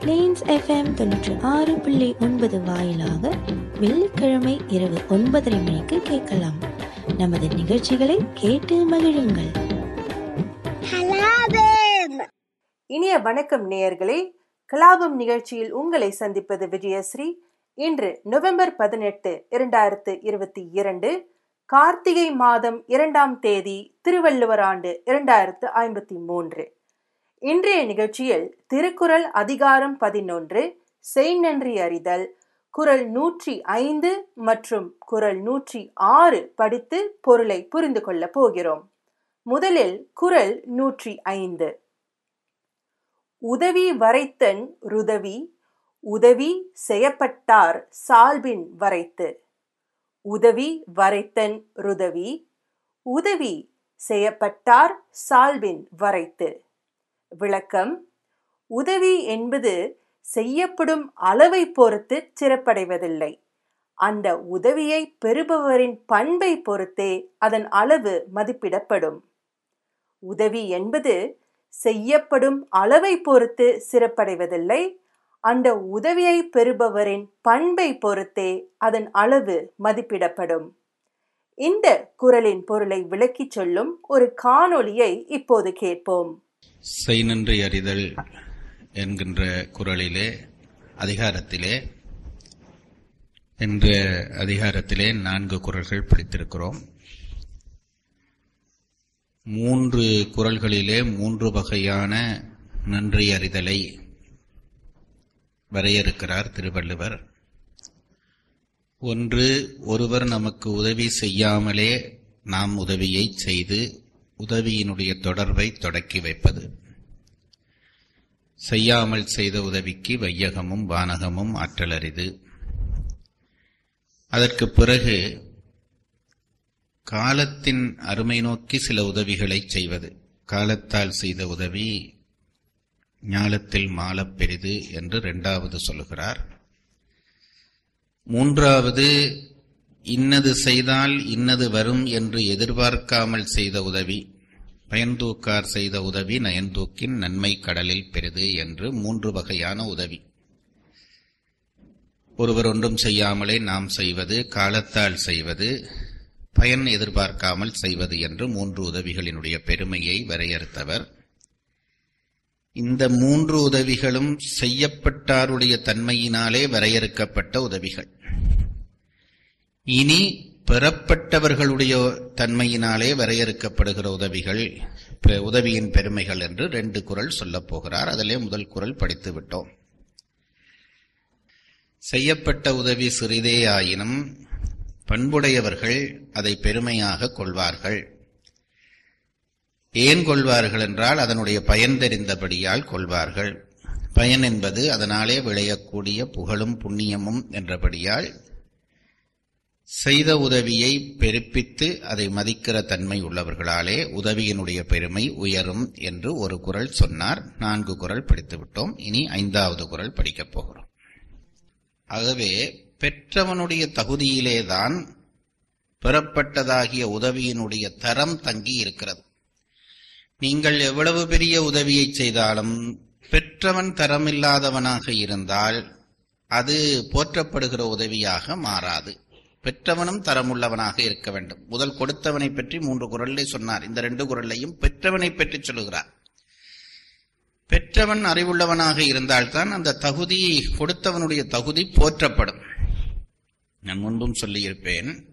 Planes FM தொண்ணூற்றி ஆறு புள்ளி ஒன்பது வாயிலாக வெள்ளிக்கிழமை இரவு ஒன்பதரை மணிக்கு கேட்கலாம். நமது நிகழ்ச்சிகளை கேட்டு மகிழுங்கள். இனிய வணக்கம் நேயர்களே. கலாபம் நிகழ்ச்சியில் உங்களை சந்திப்பது விஜயஸ்ரீ. இன்று நவம்பர் பதினெட்டு இரண்டாயிரத்து இருபத்தி இரண்டு கார்த்திகை மாதம் இரண்டாம் தேதி திருவள்ளுவர் ஆண்டு இரண்டாயிரத்து ஐம்பத்தி மூன்று. இன்றைய நிகழ்ச்சியில் திருக்குறள் அதிகாரம் பதினொன்று செய்நன்றி அறிதல் குரல் நூற்றி ஐந்து மற்றும் குரல் நூற்றி ஆறு படித்து பொருளை புரிந்து கொள்ளப் போகிறோம். முதலில் குரல் நூற்றி ஐந்து. உதவி வரைத்தன் ருதவி உதவி செய்யப்பட்டார் சால்பின் வரைத்து. உதவி வரைத்தன் ருதவி உதவி செய்யப்பட்டார் சால்பின் வரைத்து. விளக்கம். உதவி என்பது செய்யப்படும் அளவை பொறுத்து சிறப்படைவதில்லை. அந்த உதவியை பெறுபவரின் பண்பை பொறுத்தே அதன் அளவு மதிப்பிடப்படும். உதவி என்பது செய்யப்படும் அளவை பொறுத்து சிறப்படைவதில்லை. அந்த உதவியை பெறுபவரின் பண்பை பொறுத்தே அதன் அளவு மதிப்பிடப்படும். இந்த குரலின் பொருளை விளக்கிச் சொல்லும் ஒரு காணொளியை இப்போது கேட்போம். செய் நன்றி அறிதல் என்கின்ற குறளிலே அதிகாரத்திலே என்ற அதிகாரத்திலே நான்கு குறள்கள் பிடித்திருக்கிறோம். மூன்று குறள்களிலே மூன்று வகையான நன்றி அறிதலை வரையறுக்கிறார் திருவள்ளுவர். ஒன்று ஒருவர் நமக்கு உதவி செய்யாமலே நாம் உதவியை செய்து உதவியினுடைய தொடர்பை தொடக்கி வைப்பது. செய்யாமல் செய்த உதவிக்கு வையகமும் வானகமும் ஆற்றலரிது அதற்கு பிறகு காலத்தின் அருமை நோக்கி சில உதவிகளை செய்வது. காலத்தால் செய்த உதவி ஞாலத்தில் மாலப் பெரிது என்று இரண்டாவது சொல்லுகிறார். மூன்றாவது இன்னது செய்தால் இன்னது வரும் என்று எதிர்பார்க்காமல் செய்த உதவி பயன்தூக்கார் செய்த உதவி நயன்தூக்கின் நன்மை கடலில் பெரிது என்று மூன்று வகையான உதவி. ஒருவர் ஒன்றும் செய்யாமலே நாம் செய்வது காலத்தால் செய்வது பயன் எதிர்பார்க்காமல் செய்வது என்று மூன்று உதவிகளினுடைய பெருமையை வரையறுத்தவர். இந்த மூன்று உதவிகளும் செய்யப்பட்டாருடைய தன்மையினாலே வரையறுக்கப்பட்ட உதவிகள். இனி பெறப்பட்டவர்களுடைய தன்மையினாலே வரையறுக்கப்படுகிற உதவிகள் உதவியின் பெருமைகள் என்று ரெண்டு குரல் சொல்லப் போகிறார். அதிலே முதல் குரல் படித்து விட்டோம். செய்யப்பட்ட உதவி சிறிதே ஆயினும் பண்புடையவர்கள் அதை பெருமையாக கொள்வார்கள். ஏன் கொள்வார்கள் என்றால் அதனுடைய பயன் தெரிந்தபடியால் கொள்வார்கள். பயன் என்பது அதனாலே விளையக்கூடிய புகழும் புண்ணியமும் என்றபடியால் செய்த உதவியை பெருப்பித்து அதை மதிக்கிற தன்மை உள்ளவர்களாலே உதவியினுடைய பெருமை உயரும் என்று ஒரு குறள் சொன்னார். நான்கு குறள் படித்துவிட்டோம். இனி ஐந்தாவது குரல் படிக்கப் போகிறோம். ஆகவே பெற்றவனுடைய தகுதியிலேதான் பெறப்பட்டதாகிய உதவியினுடைய தரம் தங்கி இருக்கிறது. நீங்கள் எவ்வளவு பெரிய உதவியை செய்தாலும் பெற்றவன் தரமில்லாதவனாக இருந்தால் அது போற்றப்படுகிற உதவியாக மாறாது. பெற்றவனும் தரமுள்ளவனாக இருக்க வேண்டும். முதல் கொடுத்தவனை பற்றி மூன்று குரல்லை சொன்னார். இந்த ரெண்டு குரல்லையும் பெற்றவனை பற்றி சொல்லுகிறார். பெற்றவன் அறிவுள்ளவனாக இருந்தால்தான் அந்த தகுதி கொடுத்தவனுடைய தகுதி போற்றப்படும். நான் முன்பும் சொல்லியிருப்பேன்.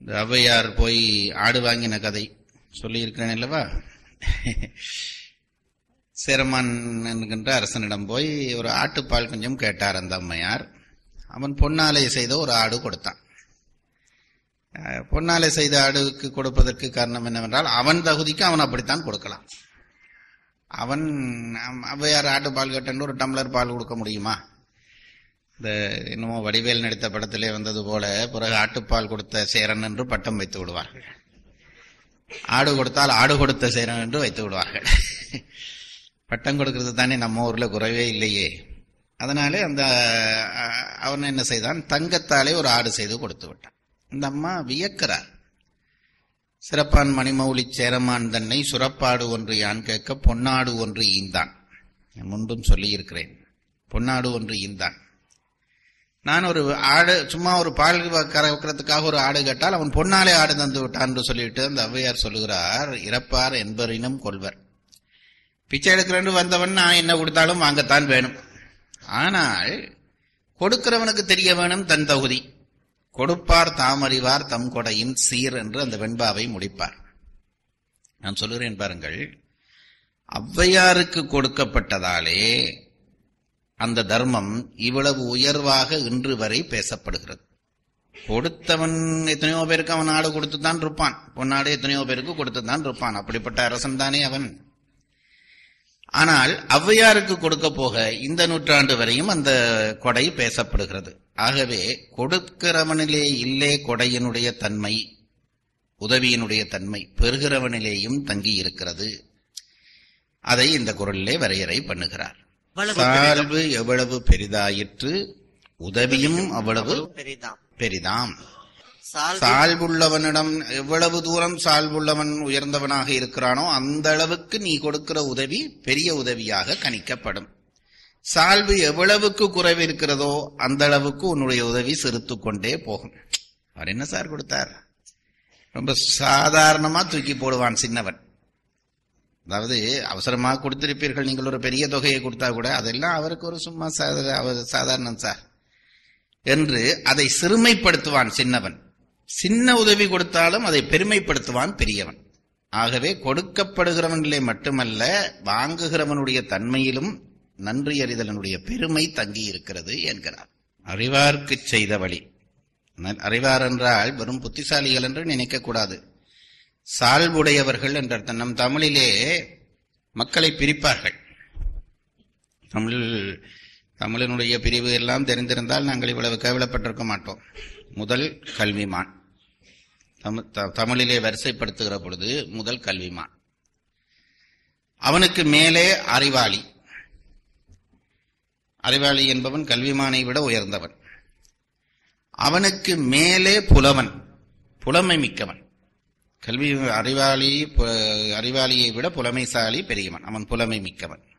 இந்த ஔவையார் போய் ஆடு வாங்கின கதை சொல்லியிருக்கிறேன் அல்லவா? சேரமான் என்கின்ற அரசனிடம் போய் ஒரு ஆட்டுப்பால் கொஞ்சம் கேட்டார் அந்த அம்மையார். அவன் பொன்னாலை செய்த ஒரு ஆடு கொடுத்தான். பொன்னாலை செய்த ஆடுக்கு கொடுப்பதற்கு காரணம் என்னவென்றால் அவன் தகுதிக்கு அவன் அப்படித்தான் கொடுக்கலாம். அவன் அம், ஔவையார் ஆட்டு பால் கேட்டேன்னு ஒரு டம்ளர் பால் கொடுக்க முடியுமா? இந்த என்னமோ வடிவேல் நடித்த படத்திலே வந்தது போல பிறகு ஆட்டுப்பால் கொடுத்த சேரன் என்று பட்டம் வைத்து விடுவார்கள். ஆடு கொடுத்தால் ஆடு கொடுத்த சேரன் என்று வைத்து விடுவார்கள். பட்டம் கொடுக்கிறது தானே நம்ம ஊர்ல குறைவே இல்லையே. அதனாலே அந்த அவன் என்ன செய்தான்? தங்கத்தாலே ஒரு ஆடு செய்து கொடுத்து விட்டான். இந்த அம்மா வியக்கிறார். சிறப்பான் மணிமௌலி சேரமான் தன்னை சுரப்பாடு ஒன்று யான் கேட்க பொன்னாடு ஒன்று ஈந்தான். முன்பும் சொல்லியிருக்கிறேன். பொன்னாடு ஒன்று ஈந்தான். நான் ஒரு ஆடு சும்மா ஒரு பால் கறக்கிறதுக்காக ஒரு ஆடு கேட்டால் அவன் பொன்னாலே ஆடு தந்து விட்டான் என்று சொல்லிட்டு அந்த ஔவையார் சொல்லுகிறார் இறப்பார் என்பரினும் கொள்வர். பிச்சை எடுக்கிறேன்னு வந்தவன் நான் என்ன கொடுத்தாலும் வாங்கத்தான் வேணும். ஆனால் கொடுக்கிறவனுக்கு தெரிய வேணும் தன் தகுதி. கொடுப்பார் தாமறிவார் தம் கொடையின் சீர் என்று அந்த வெண்பாவை முடிப்பார். நான் சொல்லுகிறேன் பாருங்கள் ஔவையாருக்கு கொடுக்கப்பட்டதாலே அந்த தர்மம் இவ்வளவு உயர்வாக இன்று வரை பேசப்படுகிறது. கொடுத்தவன் எத்தனையோ பேருக்கு அவன் நாடு கொடுத்து தான் இருப்பான் பொன்னாடு எத்தனையோ பேருக்கு கொடுத்து தான் இருப்பான். அப்படிப்பட்ட அரசன் தானே அவன். ஆனால் ஔவையாருக்கு கொடுக்க போக இந்த நூற்றாண்டு வரையும் அந்த கொடை பேசப்படுகிறது. ஆகவே கொடுக்கிறவனிலே இல்லே கொடையினுடைய தன்மை உதவியினுடைய தன்மை பெறுகிறவனிலேயும் தங்கி இருக்கிறது. அதை இந்த குரலிலே வரையறை பண்ணுகிறார். சால்வு எவ்வளவு பெரிதாயிற்று உதவியும் அவ்வளவு பெரிதாம். சால்புள்ளவனிடம் எவ்வளவு தூரம் சால்புள்ளவன் உயர்ந்தவனாக இருக்கிறானோ அந்த அளவுக்கு நீ கொடுக்கிற உதவி பெரிய உதவியாக கணிக்கப்படும். சால்வு எவ்வளவுக்கு குறைவு இருக்கிறதோ அந்த அளவுக்கு உன்னுடைய உதவி சிறுத்து கொண்டே போகும். அவர் என்ன சார் கொடுத்தார்? ரொம்ப சாதாரணமா தூக்கி போடுவான் சின்னவன். அதாவது அவசரமாக கொடுத்திருப்பீர்கள் நீங்கள் ஒரு பெரிய தொகையை கொடுத்தா கூட அதெல்லாம் அவருக்கு ஒரு சும்மா சாத- சாதாரணம் சார். என்று அதை சிறுமைப்படுத்துவான் சின்னவன். சின்ன உதவி கொடுத்தாலும் அதை பெருமைப்படுத்துவான் பெரியவன். ஆகவே கொடுக்கப்படுகிறவனிலே மட்டுமல்ல வாங்குகிறவனுடைய தன்மையிலும் நன்றி அறிதலனுடைய பெருமை தங்கி இருக்கிறது என்கிறார். அறிவார்க்குச் செய்த வழி. அறிவார் என்றால் வெறும் புத்திசாலிகள் என்று நினைக்கக்கூடாது சால்புடையவர்கள் என்ற அர்த்தம் நம் தமிழிலே மக்களை பிரிப்பார்கள். தமிழ் தமிழினுடைய பிரிவு எல்லாம் தெரிந்திருந்தால் நாங்கள் இவ்வளவு கேவலப்பட்டிருக்க மாட்டோம். முதல் கல்விமான். தமிழ் த- தமிழிலே வரிசைப்படுத்துகிற பொழுது முதல் கல்விமான். அவனுக்கு மேலே அறிவாளி. அறிவாளி என்பவன் கல்விமானை விட உயர்ந்தவன். அவனுக்கு மேலே புலவன். புலமை மிக்கவன். கல்வி அறிவாளி அறிவாளியை விட புலமைசாலி பெரியவன். அவன் புலமை மிக்கவன்.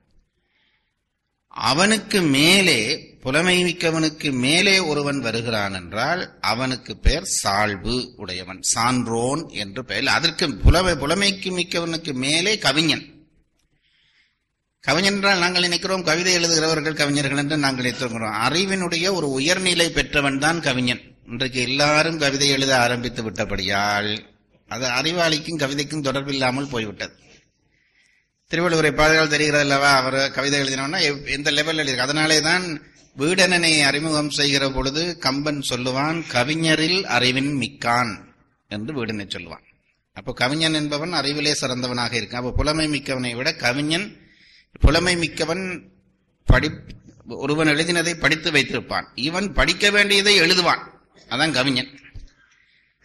அவனுக்கு மேலே புலமை மிக்கவனுக்கு மேலே ஒருவன் வருகிறான் என்றால் அவனுக்கு பெயர் சால்பு உடையவன். சான்றோன் என்று பெயர் அதற்கு புலமை புலமைக்கு மிக்கவனுக்கு மேலே கவிஞன். கவிஞன் என்றால் நாங்கள் நினைக்கிறோம் கவிதை எழுதுகிறவர்கள் கவிஞர்கள் என்று நாங்கள் நினைத்திருக்கிறோம் அறிவினுடைய ஒரு உயர்நிலை பெற்றவன் தான் கவிஞன். இன்றைக்கு எல்லாரும் கவிதை எழுத ஆரம்பித்து விட்டபடியால் அது அறிவாளிக்கும் கவிதைக்கும் தொடர்பில்லாமல் போய்விட்டது. திருவள்ளுவரை பாடல்கள் தெரிகிறது அல்லவா அவர் கவிதை எழுதினோன்னா எந்த லெவலில் எழுதி அதனாலே தான் வீடனனை அறிமுகம் செய்கிற பொழுது கம்பன் சொல்லுவான் கவிஞரில் அறிவின் மிக்கான் என்று வீடனை சொல்லுவான். அப்போ கவிஞன் என்பவன் அறிவிலே சிறந்தவனாக இருக்கான். அப்போ புலமை மிக்கவனை விட கவிஞன் புலமை மிக்கவன் படி ஒருவன் எழுதினதை படித்து வைத்திருப்பான். இவன் படிக்க வேண்டியதை எழுதுவான். அதான் கவிஞன்.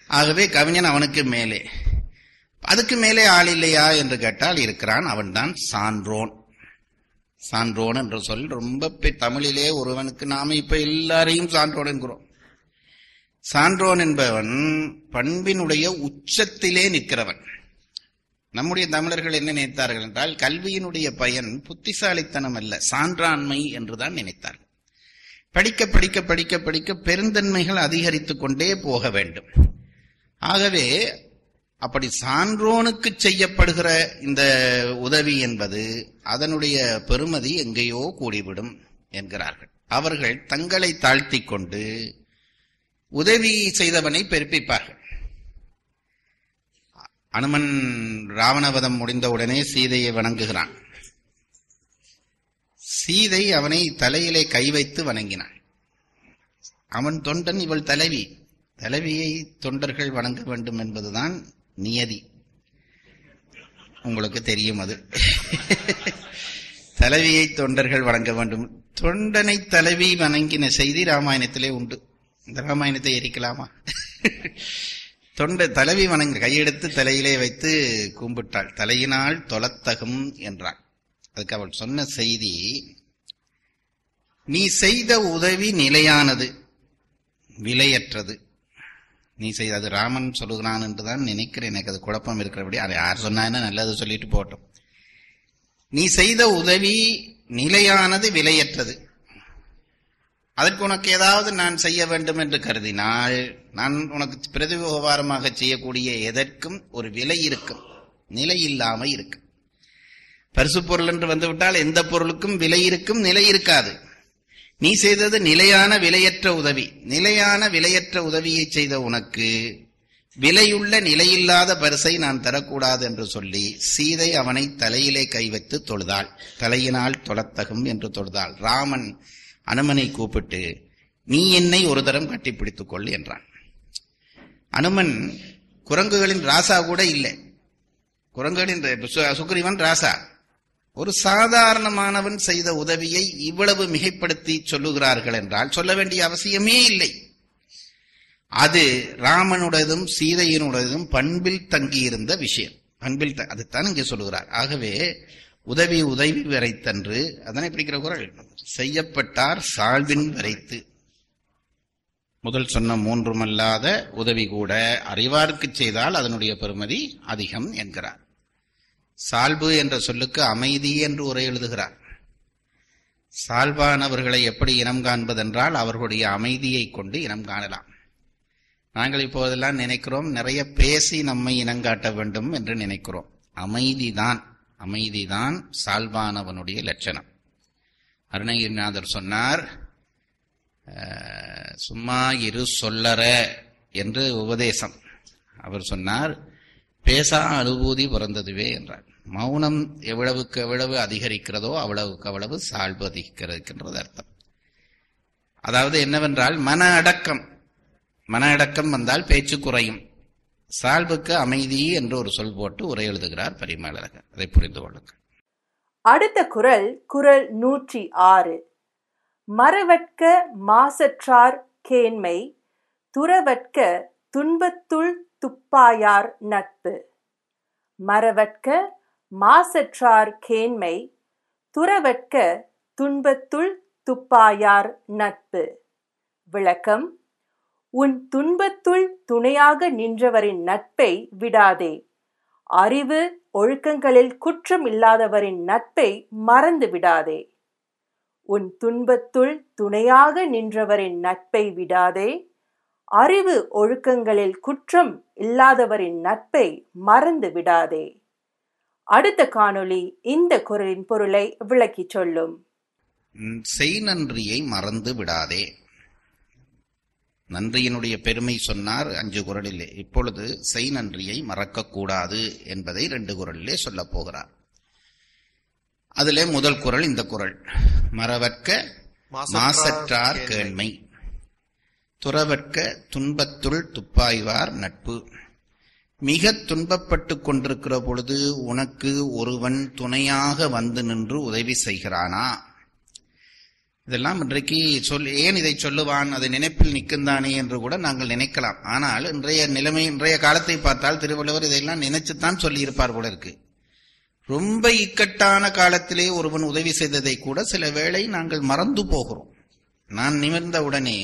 ஆகவே கவிஞன் அவனுக்கு மேலே. அதுக்கு மேலே ஆள் இல்லையா என்று கேட்டால் இருக்கிறான் அவன்தான் சான்றோன். சான்றோன் என்ற சொல் ரொம்ப பெ- தமிழிலே ஒருவனுக்கு நாம இப்ப எல்லாரையும் சான்றோன் என்கிறோம். சான்றோன் என்பவன் பண்பினுடைய உச்சத்திலே நிற்கிறவன். நம்முடைய தமிழர்கள் என்ன நினைத்தார்கள் என்றால் கல்வியினுடைய பயன் புத்திசாலித்தனம் அல்ல சான்றாண்மை என்றுதான் நினைத்தார்கள். படிக்க படிக்க படிக்க படிக்க பெருந்தன்மைகள் அதிகரித்துக் கொண்டே போக வேண்டும். ஆகவே அப்படி சான்றோனுக்கு செய்யப்படுகிற இந்த உதவி என்பது அதனுடைய பெருமதி எங்கேயோ கூடிவிடும் என்கிறார்கள். அவர்கள் தங்களை தாழ்த்தி கொண்டு உதவி செய்தவனை பெருப்பிப்பார்கள். அனுமன் ராவணவதம் முடிந்தவுடனே சீதையை வணங்குகிறான். சீதை அவனை தலையிலே கை வைத்து வணங்கினான். அவன் தொண்டன் இவள் தலைவி. தலைவியை தொண்டர்கள் வணங்க வேண்டும் என்பதுதான் நியதி. உங்களுக்கு தெரியும் அது. தலைவியை தொண்டர்கள் வணங்க வேண்டும். தொண்டனை தலைவி வணங்கின செய்தி ராமாயணத்திலே உண்டு. இந்த ராமாயணத்தை எரிக்கலாமா? தொண்டை தலைவி வணங்க கையெடுத்து தலையிலே வைத்து கும்பிட்டாள். தலையினால் தொலத்தகும் என்றாள். அதுக்கு அவள் சொன்ன செய்தி நீ செய்த உதவி நிலையானது விலையற்றது. நீ செய்த அது ராமன் சொல்லுகிறான் என்று தான் நினைக்கிறேன். எனக்கு அது குழப்பம் இருக்கிறபடி அதை யார் சொன்னா நல்லது சொல்லிட்டு போட்டோம். நீ செய்த உதவி நிலையானது விலையற்றது. அதற்கு உனக்கு ஏதாவது நான் செய்ய வேண்டும் என்று கருதினால் நான் உனக்கு பிரதிபகாரமாக செய்யக்கூடிய எதற்கும் ஒரு விலை இருக்கும். நிலை இல்லாமல் இருக்கும். பரிசு பொருள் என்று வந்துவிட்டால் எந்த பொருளுக்கும் விலை இருக்கும் நிலை இருக்காது. நீ செய்தது நிலையான விலையற்ற உதவி. நிலையான விலையற்ற உதவியை செய்த உனக்கு விலையுள்ள நிலையில்லாத பரிசை நான் தரக்கூடாது என்று சொல்லி சீதை அவனை தலையிலே கை வைத்து தொழுதாள். தலையினால் தொழத்தகும் என்று தொழுதாள். ராமன் அனுமனை கூப்பிட்டு நீ என்னை ஒரு தரம் கட்டிப்பிடித்துக் கொள் என்றான். அனுமன் குரங்குகளின் ராசா கூட இல்லை. குரங்குகளின் சு- சுக்ரீவன் ராசா. ஒரு சாதாரணமானவன் செய்த உதவியை இவ்வளவு மிகைப்படுத்தி சொல்லுகிறார்கள் என்றால் சொல்ல வேண்டிய அவசியமே இல்லை. அது ராமனுடையதும் சீதையினுடையதும் பண்பில் தங்கியிருந்த விஷயம். பண்பில் த- அதுதான் இங்கே சொல்லுகிறார். ஆகவே உதவி உதவி வரைத்தன்று அதனை பிடிக்கிற குரல். செய்யப்பட்டார் சால்வின் வரைத்து. முதல் சொன்ன மூன்றுமல்லாத உதவி கூட அறிவார்க்கு செய்தால் அதனுடைய பெருமதி அதிகம் என்கிறார். சால்பு என்ற சொல்லுக்கு அமைதி என்று உரை எழுதுகிறார். சால்வானவர்களை எப்படி இனம் காண்பதென்றால் அவர்களுடைய அமைதியை கொண்டு இனம் காணலாம். நாங்கள் இப்போதெல்லாம் நினைக்கிறோம் நிறைய பேசி நம்மை இனங்காட்ட வேண்டும் என்று நினைக்கிறோம். அமைதிதான் அமைதிதான் சால்வானவனுடைய லட்சணம். அருணகிரிநாதர் சொன்னார் சும்மா இரு சொல்லற என்று உபதேசம். அவர் சொன்னார் பேசா அனுபூதி பிறந்ததுவே என்றார். மௌனம் எவ்வளவுக்கு எவ்வளவு அதிகரிக்கிறதோ அவ்வளவுக்கு அவ்வளவு சால்பு அதிகரிக்கிறது அர்த்தம். அதாவது என்னவென்றால் மன அடக்கம். மன அடக்கம் வந்தால் பேச்சு குறையும். சால்புக்கு அமைதி என்று ஒரு சொல் போட்டு உரை எழுதுகிறார் பரிமேலழகர் அதை புரிந்து கொள்ளுங்கள். அடுத்த குரல் குரல் நூற்றி ஆறு. மரவற்க மாசற்றார் கேண்மை துறவற்க துன்பத்துள் துப்பாயார் நட்பு. மரவற்க மாசற்றார் கேண்மை துறவற்க துன்பத்துள் துப்பாயார் நட்பு. விளக்கம் உன் துன்பத்துள் துணையாக நின்றவரின் நட்பை விடாதே. அறிவு ஒழுக்கங்களில் குற்றம் இல்லாதவரின் நட்பை மறந்து விடாதே. உன் துன்பத்துள் துணையாக நின்றவரின் நட்பை விடாதே. அறிவு ஒழுக்கங்களில் குற்றம் இல்லாதவரின் நட்பை மறந்து விடாதே. அடுத்த காணொளி இந்த குரலின் பொருளை விளக்கிச் சொல்லும். ம், செய் நன்றியை மறந்து விடாதே. நன்றியினுடைய பெருமை சொன்னார் அஞ்சு குரலிலே. இப்பொழுது செய் நன்றியை மறக்கக்கூடாது என்பதை ரெண்டு குரலிலே சொல்லப் போகிறார். அதிலே முதல் குரல் இந்த குரல். மறவற்க மாசற்றார் கேண்மை. துறவற்க துன்பத்துள் துப்பாய்வார் நட்பு. மிக துன்பப்பட்டு கொண்டிருக்கிற பொழுது உனக்கு ஒருவன் துணையாக வந்து நின்று உதவி செய்கிறானா? இதெல்லாம் இன்றைக்கு சொல் ஏன் இதை சொல்லுவான்? அது நினைப்பில் நிற்கின்றானே என்று கூட நாங்கள் நினைக்கலாம். ஆனால் இன்றைய நிலைமை இன்றைய காலத்தை பார்த்தால் திருவள்ளுவர் இதையெல்லாம் நினைச்சுத்தான் சொல்லியிருப்பார் போல இருக்கு. ரொம்ப இக்கட்டான காலத்திலே ஒருவன் உதவி செய்ததை கூட சில வேளை நாங்கள் மறந்து போகிறோம். நான் நிமிர்ந்த உடனே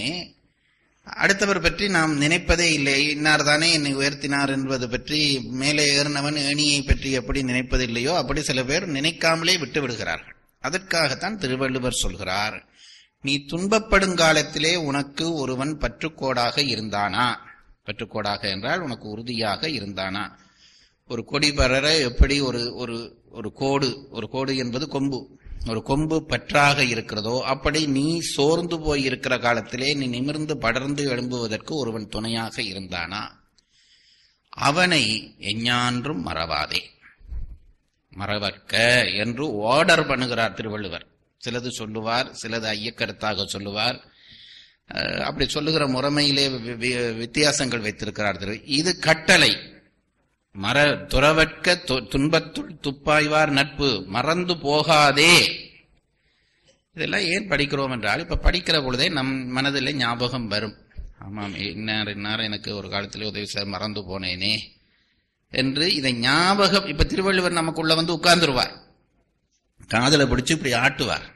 அடுத்தவர் பற்றி நாம் நினைப்பதே இல்லை. இன்னார் தானே என்னை உயர்த்தினார் என்பது பற்றி மேலே ஏறினவன் ஏணியை பற்றி எப்படி நினைப்பதில்லையோ அப்படி சில பேர் நினைக்காமலே விட்டு விடுகிறார்கள். அதற்காகத்தான் திருவள்ளுவர் சொல்கிறார் நீ துன்பப்படும் காலத்திலே உனக்கு ஒருவன் பற்றுக்கோடாக இருந்தானா? பற்றுக்கோடாக என்றால் உனக்கு உறுதியாக இருந்தானா? ஒரு கொடி பரர எப்படி ஒரு ஒரு ஒரு கோடு ஒரு கோடு என்பது கொம்பு. ஒரு கொம்பு பற்றாக இருக்கிறதோ அப்படி நீ சோர்ந்து போய் இருக்கிற காலத்திலே நீ நிமிர்ந்து படர்ந்து எழும்புவதற்கு ஒருவன் துணையாக இருந்தானா? அவனை எஞ்ஞான்றும் மறவாதே. மறவற்க என்று ஆர்டர் பண்ணுகிறார் திருவள்ளுவர். சிலது சொல்லுவார் சிலது ஐயக்கருத்தாக சொல்லுவார். அப்படி சொல்லுகிற முறைமையிலே வி- வித்தியாசங்கள் வைத்திருக்கிறார் திரு இது கட்டளை. மற துறவற்க து- துன்பத்துள் துப்பாய்வார் நட்பு மறந்து போகாதே. இதெல்லாம் ஏன் படிக்கிறோம் என்றால் இப்ப படிக்கிற பொழுதே நம் மனதில் ஞாபகம் வரும். ஆமாம் இன்னார் இன்னார் எனக்கு ஒரு காலத்தில் உதவி சார் மறந்து போனேனே என்று இதை ஞாபகம் இப்ப திருவள்ளுவர் நமக்குள்ள வந்து உட்கார்ந்துருவார். காதலை பிடிச்சு இப்படி ஆட்டுவார்.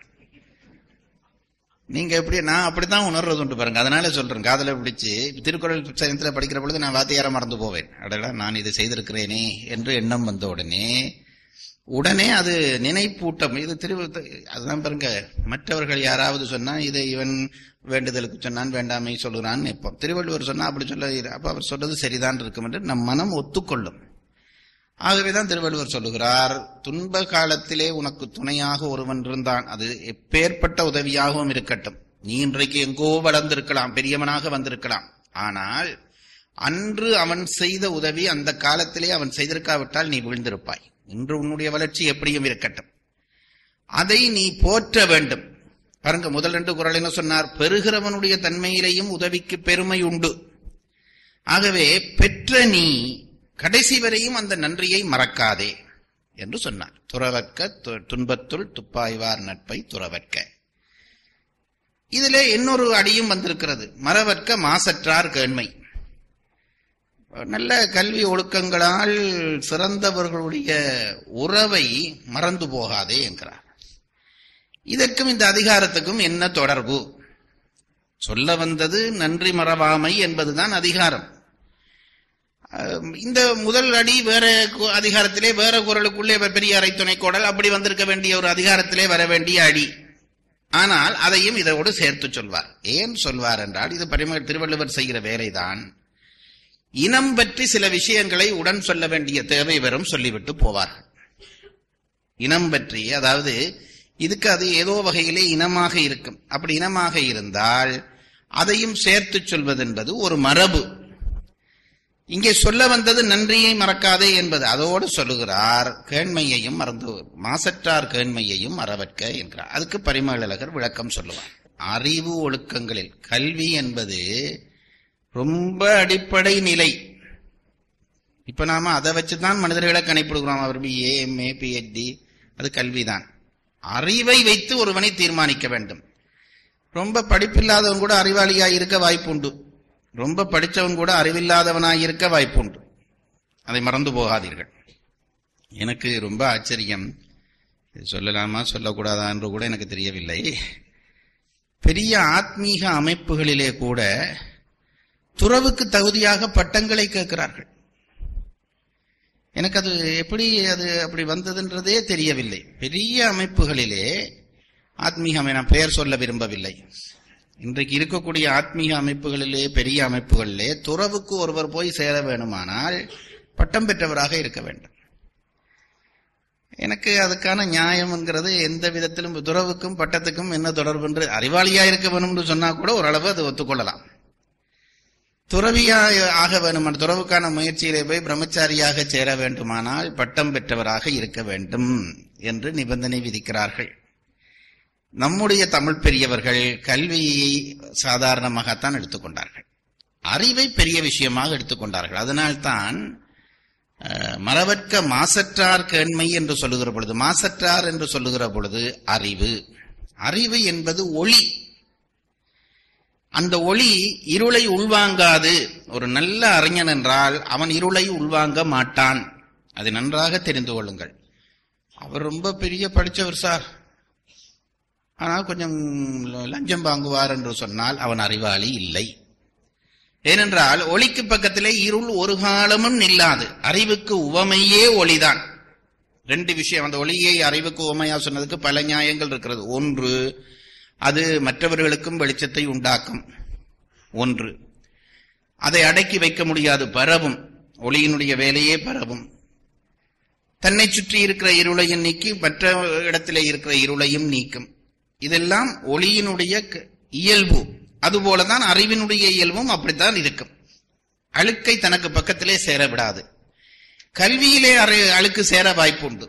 நீங்க எப்படி நான் அப்படித்தான் உணர்றது உண்டு பாருங்க. அதனால சொல்றேன். காதலை பிடிச்சு திருக்குறள் சரித்திர படிக்கிற பொழுது நான் வாத்தியாரம் மறந்து போவேன். அடடா நான் இதை செய்திருக்கிறேனே என்று எண்ணம் வந்த உடனே உடனே அது நினைப்பூட்டம். இது திரு அதுதான் பாருங்க. மற்றவர்கள் யாராவது சொன்னா இதை இவன் வேண்டுதலுக்கு சொன்னான் வேண்டாமை சொல்லுறான்னு நிற்போம். திருவள்ளுவர் சொன்னா அப்படி சொல்ல அப்ப அவர் சொல்றது சரிதான் இருக்கும் என்று நம் மனம் ஒத்துக்கொள்ளும். ஆகவேதான் திருவள்ளுவர் சொல்லுகிறார் துன்ப காலத்திலே உனக்கு துணையாக ஒருவன் இருந்தான். அது எப்பேற்பட்ட உதவியாகவும் இருக்கட்டும். நீ இன்றைக்கு எங்கோ வளர்ந்திருக்கலாம் பெரியவனாக வந்திருக்கலாம். ஆனால் அன்று அவன் செய்த உதவி அந்த காலத்திலே அவன் செய்திருக்காவிட்டால் நீ விழுந்திருப்பாய். இன்று உன்னுடைய வளர்ச்சி எப்படியும் இருக்கட்டும். அதை நீ போற்ற வேண்டும். பாருங்க முதல் ரெண்டு குரல் என்ன சொன்னார்? பெறுகிறவனுடைய தன்மையிலேயும் உதவிக்கு பெருமை உண்டு. ஆகவே பெற்ற நீ கடைசி வரையும் அந்த நன்றியை மறக்காதே என்று சொன்னார். துறவற்க து- துன்பத்துள் துப்பாய்வார் நட்பை துறவற்க இதிலே இன்னொரு அடியும் வந்திருக்கிறது. மறவற்க மாசற்றார் கேண்மை. நல்ல கல்வி ஒழுக்கங்களால் சிறந்தவர்களுடைய உறவை மறந்து போகாதே என்கிறார். இதற்கும் இந்த அதிகாரத்துக்கும் என்ன தொடர்பு? சொல்ல வந்தது நன்றி மறவாமை என்பதுதான் அதிகாரம். இந்த முதல் அடி வேற அதிகாரத்திலே வேற குரலுக்குள்ளே பெரிய அறை துணைக்கோடல். அப்படி வந்திருக்க வேண்டிய ஒரு அதிகாரத்திலே வர வேண்டிய அடி. ஆனால் அதையும் இதோடு சேர்த்து சொல்வார். ஏன் சொல்வார் என்றால் இது பரிம திருவள்ளுவர் செய்கிற வேலைதான். இனம் பற்றி சில விஷயங்களை உடன் சொல்ல வேண்டிய தேவை வரும் சொல்லிவிட்டு போவார்கள் இனம் பற்றி அதாவது இதுக்கு அது ஏதோ வகையிலே இனமாக இருக்கும். அப்படி இனமாக இருந்தால் அதையும் சேர்த்து சொல்வது என்பது ஒரு மரபு. இங்கே சொல்ல வந்தது நன்றியை மறக்காதே என்பது. அதோடு சொல்லுகிறார் கேண்மையையும் மறந்து மாசற்றார் கேண்மையையும் மறவற்க என்கிறார். அதுக்கு பரிமளகர் விளக்கம் சொல்லுவார். அறிவு ஒழுக்கங்களில் கல்வி என்பது ரொம்ப அடிப்படை நிலை. இப்ப நாம அதை வச்சுதான் மனிதர்களை கணிப்பிடுகிறோம். அவர் பிஏ எம்ஏ பிஹெச்டி அது கல்விதான். அறிவை வைத்து ஒருவனை தீர்மானிக்க வேண்டும். ரொம்ப படிப்பில்லாதவன் கூட அறிவாளியாக இருக்க வாய்ப்புண்டு. ரொம்ப படித்தவன் கூட அறிவில்லாதவனாயிருக்க வாய்ப்புண்டு. அதை மறந்து போகாதீர்கள். எனக்கு ரொம்ப ஆச்சரியம். சொல்லலாமா சொல்லக்கூடாதா என்று கூட எனக்கு தெரியவில்லை. பெரிய ஆத்மீக அமைப்புகளிலே கூட துறவுக்கு தகுதியாக பட்டங்களை கேட்கிறார்கள். எனக்கு அது எப்படி அது அப்படி வந்ததுன்றதே தெரியவில்லை. பெரிய அமைப்புகளிலே ஆத்மீகம் நான் பெயர் சொல்ல விரும்பவில்லை. இன்றைக்கு இருக்கக்கூடிய ஆத்மீக அமைப்புகளிலே பெரிய அமைப்புகளிலே துறவுக்கு ஒருவர் போய் சேர வேணுமானால் பட்டம் பெற்றவராக இருக்க வேண்டும். எனக்கு அதுக்கான நியாயம்ங்கிறது எந்த விதத்திலும் துறவுக்கும் பட்டத்துக்கும் என்ன தொடர்பு என்று அறிவாளியா இருக்க வேணும்னு சொன்னா கூட ஓரளவு அது ஒத்துக்கொள்ளலாம். துறவியா ஆக வேணுமான துறவுக்கான முயற்சியிலே போய் பிரம்மச்சாரியாக சேர வேண்டுமானால் பட்டம் பெற்றவராக இருக்க வேண்டும் என்று நிபந்தனை விதிக்கிறார்கள். நம்முடைய தமிழ் பெரியவர்கள் கல்வியை சாதாரணமாகத்தான் எடுத்துக்கொண்டார்கள். அறிவை பெரிய விஷயமாக எடுத்துக்கொண்டார்கள். அதனால்தான் மரபற்க மாசற்றார் கேண்மை என்று சொல்லுகிற பொழுது மாசற்றார் என்று சொல்லுகிற பொழுது அறிவு. அறிவு என்பது ஒளி. அந்த ஒளி இருளை உள்வாங்காது. ஒரு நல்ல அறிஞன் என்றால் அவன் இருளை உள்வாங்க மாட்டான். அது நன்றாக தெரிந்து கொள்ளுங்கள். அவர் ரொம்ப பெரிய படித்தவர் சார். ஆனால் கொஞ்சம் லஞ்சம் வாங்குவார் என்று சொன்னால் அவன் அறிவாளி இல்லை. ஏனென்றால் ஒளிக்கு பக்கத்திலே இருள் ஒரு காலமும் நில்லாது. அறிவுக்கு உவமையே ஒளிதான். ரெண்டு விஷயம் அந்த ஒளியை அறிவுக்கு உவமையா சொன்னதுக்கு பல நியாயங்கள் இருக்கிறது. ஒன்று அது மற்றவர்களுக்கும் வெளிச்சத்தை உண்டாக்கும். ஒன்று அதை அடக்கி வைக்க முடியாது பரவும். ஒளியினுடைய வேலையே பரவும். தன்னை சுற்றி இருக்கிற இருளையும் நீக்கி மற்ற இடத்திலே இருக்கிற இருளையும் நீக்கும். இதெல்லாம் ஒளியினுடைய க- இயல்பு. அதுபோலதான் அறிவினுடைய இயல்பும் அப்படித்தான் இருக்கும். அழுக்கை தனக்கு பக்கத்திலே சேர விடாது கல்வியிலே அழுக்கு சேர வாய்ப்புண்டு.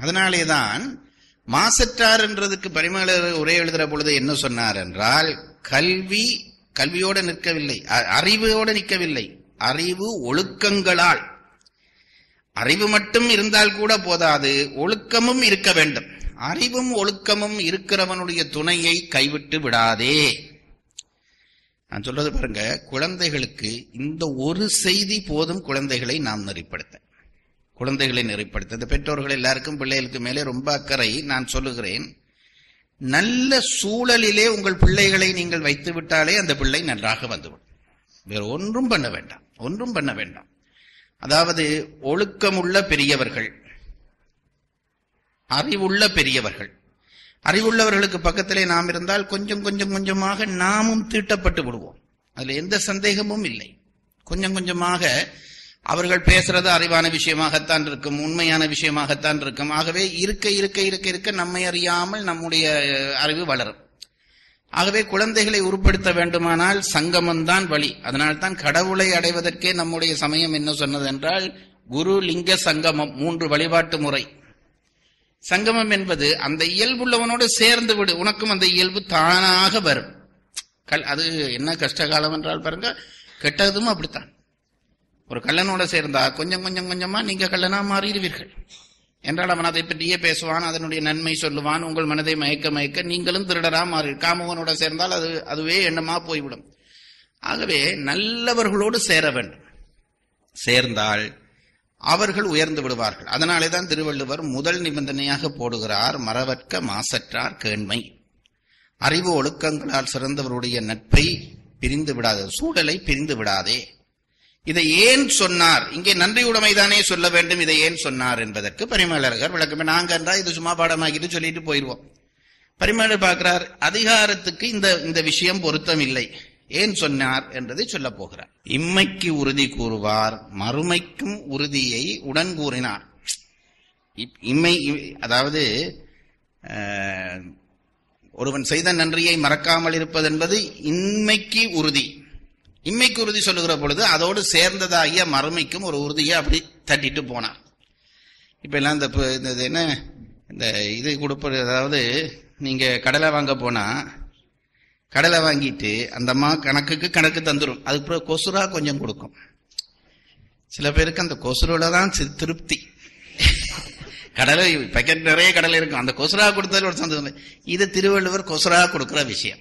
அதனாலேதான் மாசற்றார் என்றதுக்கு பரிமளர் உரை எழுதுகிற பொழுது என்ன சொன்னார் என்றால் கல்வி கல்வியோடு நிற்கவில்லை. அ- அறிவோடு நிற்கவில்லை. அறிவு ஒழுக்கங்களால். அறிவு மட்டும் இருந்தால் கூட போதாது. ஒழுக்கமும் இருக்க வேண்டும். அறிவும் ஒழுக்கமும் இருக்கிறவனுடைய துணையை கைவிட்டு விடாதே. நான் சொல்றது பாருங்க குழந்தைகளுக்கு இந்த ஒரு செய்தி போதும் குழந்தைகளை நாம் நெறிப்படுத்த. குழந்தைகளை நெறிப்படுத்த. இந்த பெற்றோர்கள் எல்லாருக்கும் பிள்ளைகளுக்கு மேலே ரொம்ப அக்கறை நான் சொல்லுகிறேன். நல்ல சூழலிலே உங்கள் பிள்ளைகளை நீங்கள் வைத்து விட்டாலே அந்த பிள்ளை நன்றாக வந்துவிடும். வேற ஒன்றும் பண்ண வேண்டாம். ஒன்றும் பண்ண வேண்டாம். அதாவது ஒழுக்கமுள்ள பெரியவர்கள் அறிவுள்ள பெரியவர்கள். அறிவுள்ளவர்களுக்கு பக்கத்திலே நாம் இருந்தால் கொஞ்சம் கொஞ்சம் கொஞ்சமாக நாமும் தீட்டப்பட்டு விடுவோம். அதுல எந்த சந்தேகமும் இல்லை. கொஞ்சம் கொஞ்சமாக அவர்கள் பேசுறது அறிவான விஷயமாகத்தான் இருக்கும் உண்மையான விஷயமாகத்தான் இருக்கும். ஆகவே இருக்க இருக்க இருக்க இருக்க நம்மை அறியாமல் நம்முடைய அறிவு வளரும். ஆகவே குழந்தைகளை உருப்படுத்த வேண்டுமானால் சங்கமம்தான் வழி. அதனால்தான் கடவுளை அடைவதற்கே நம்முடைய சமயம் என்ன சொன்னது என்றால் குரு லிங்க சங்கமம் மூன்று வழிபாட்டு முறை. சங்கமம் என்பது அந்த இயல்புள்ளவனோடு சேர்ந்து விடு. உனக்கும் அந்த இயல்பு தானாக வரும். கல் அது என்ன கஷ்டகாலம் என்றால் பாருங்க கெட்டதும் அப்படித்தான். ஒரு கள்ளனோட சேர்ந்தா கொஞ்சம் கொஞ்சம் கொஞ்சமா நீங்க கள்ளனா மாறிடுவீர்கள். என்றால் அவன் அதை பற்றியே பேசுவான் அதனுடைய நன்மை சொல்லுவான் உங்கள் மனதை மயக்க மயக்க நீங்களும் திருடரா மாறி காமவனோட சேர்ந்தால் அது அதுவே எண்ணமா போய்விடும். ஆகவே நல்லவர்களோடு சேர வேண்டும். சேர்ந்தால் அவர்கள் உயர்ந்து விடுவார்கள். அதனாலே தான் திருவள்ளுவர் முதல் நிபந்தனையாக போடுகிறார் மறவற்க மாசற்றார் கேண்மை. அறிவு ஒழுக்கங்களால் சிறந்தவருடைய நட்பை பிரிந்து விடாதே சூழலை பிரிந்து விடாதே. இதை ஏன் சொன்னார்? இங்கே நன்றியுடைமைதானே சொல்ல வேண்டும் இதை ஏன் சொன்னார் என்பதற்கு பரிமேலழகர் விளக்கமே. நாங்க என்றா இது சும்மா பாடமாக்கிட்டு சொல்லிட்டு போயிடுவோம் பரிமேலர் பார்க்கிறார் அதிகாரத்துக்கு இந்த இந்த விஷயம் பொருத்தம் இல்லை ஏன் சொன்னார் என்றதை சொல்ல போகிறார். இம்மைக்கு உறுதி கூறுவார் மறுமைக்கும் உறுதியை உடன் கூறினார். இப்- இம்மை இ- அதாவது ஒருவன் செய்த நன்றியை மறக்காமல் இருப்பது என்பது இன்மைக்கு உறுதி. இம்மைக்கு உறுதி சொல்லுகிற பொழுது அதோடு சேர்ந்ததாகிய மறுமைக்கும் ஒரு உறுதியை அப்படி தட்டிட்டு போனார். இப்ப எல்லாம் இந்த இந்த இது என்ன இந்த இது கொடுப்பது அதாவது நீங்க கடலை வாங்க போனா கடலை வாங்கிட்டு அந்த அம்மா கணக்குக்கு கணக்கு தந்துடும் அதுக்கு கொசுரா கொஞ்சம் கொடுக்கும். சில பேருக்கு அந்த கொசுரோல தான் திருப்தி. கடலை பேக்கெட் நிறைய கடலை இருக்கும். அந்த கொசுரா கொடுத்தாலும் ஒரு சந்தோஷம் இது திருவள்ளுவர் கொசுரா கொடுக்குற விஷயம்.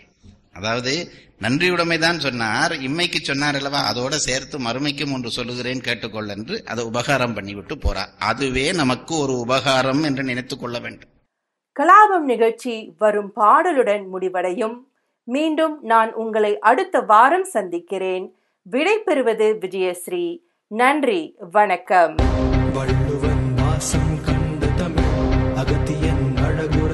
அதாவது நன்றியுடைமை தான் சொன்னார். இம்மைக்கு சொன்னார் அல்லவா? அதோட சேர்த்து மறுமைக்கும் ஒன்று சொல்லுகிறேன் கேட்டுக்கொள் என்று அதை உபகாரம் பண்ணிவிட்டு போறார். அதுவே நமக்கு ஒரு உபகாரம் என்று நினைத்துக் கொள்ள வேண்டும். கலாபம் நிகழ்ச்சி வரும் பாடலுடன் முடிவடையும். மீண்டும் நான் உங்களை அடுத்த வாரம் சந்திக்கிறேன். விடை பெறுவது விஜயஸ்ரீ. நன்றி வணக்கம். வள்ளுவன் வாசம் கண்டு தமிழ் அகத்தியன் அழகு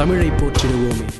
தமிழை போற்றிடுவோமே.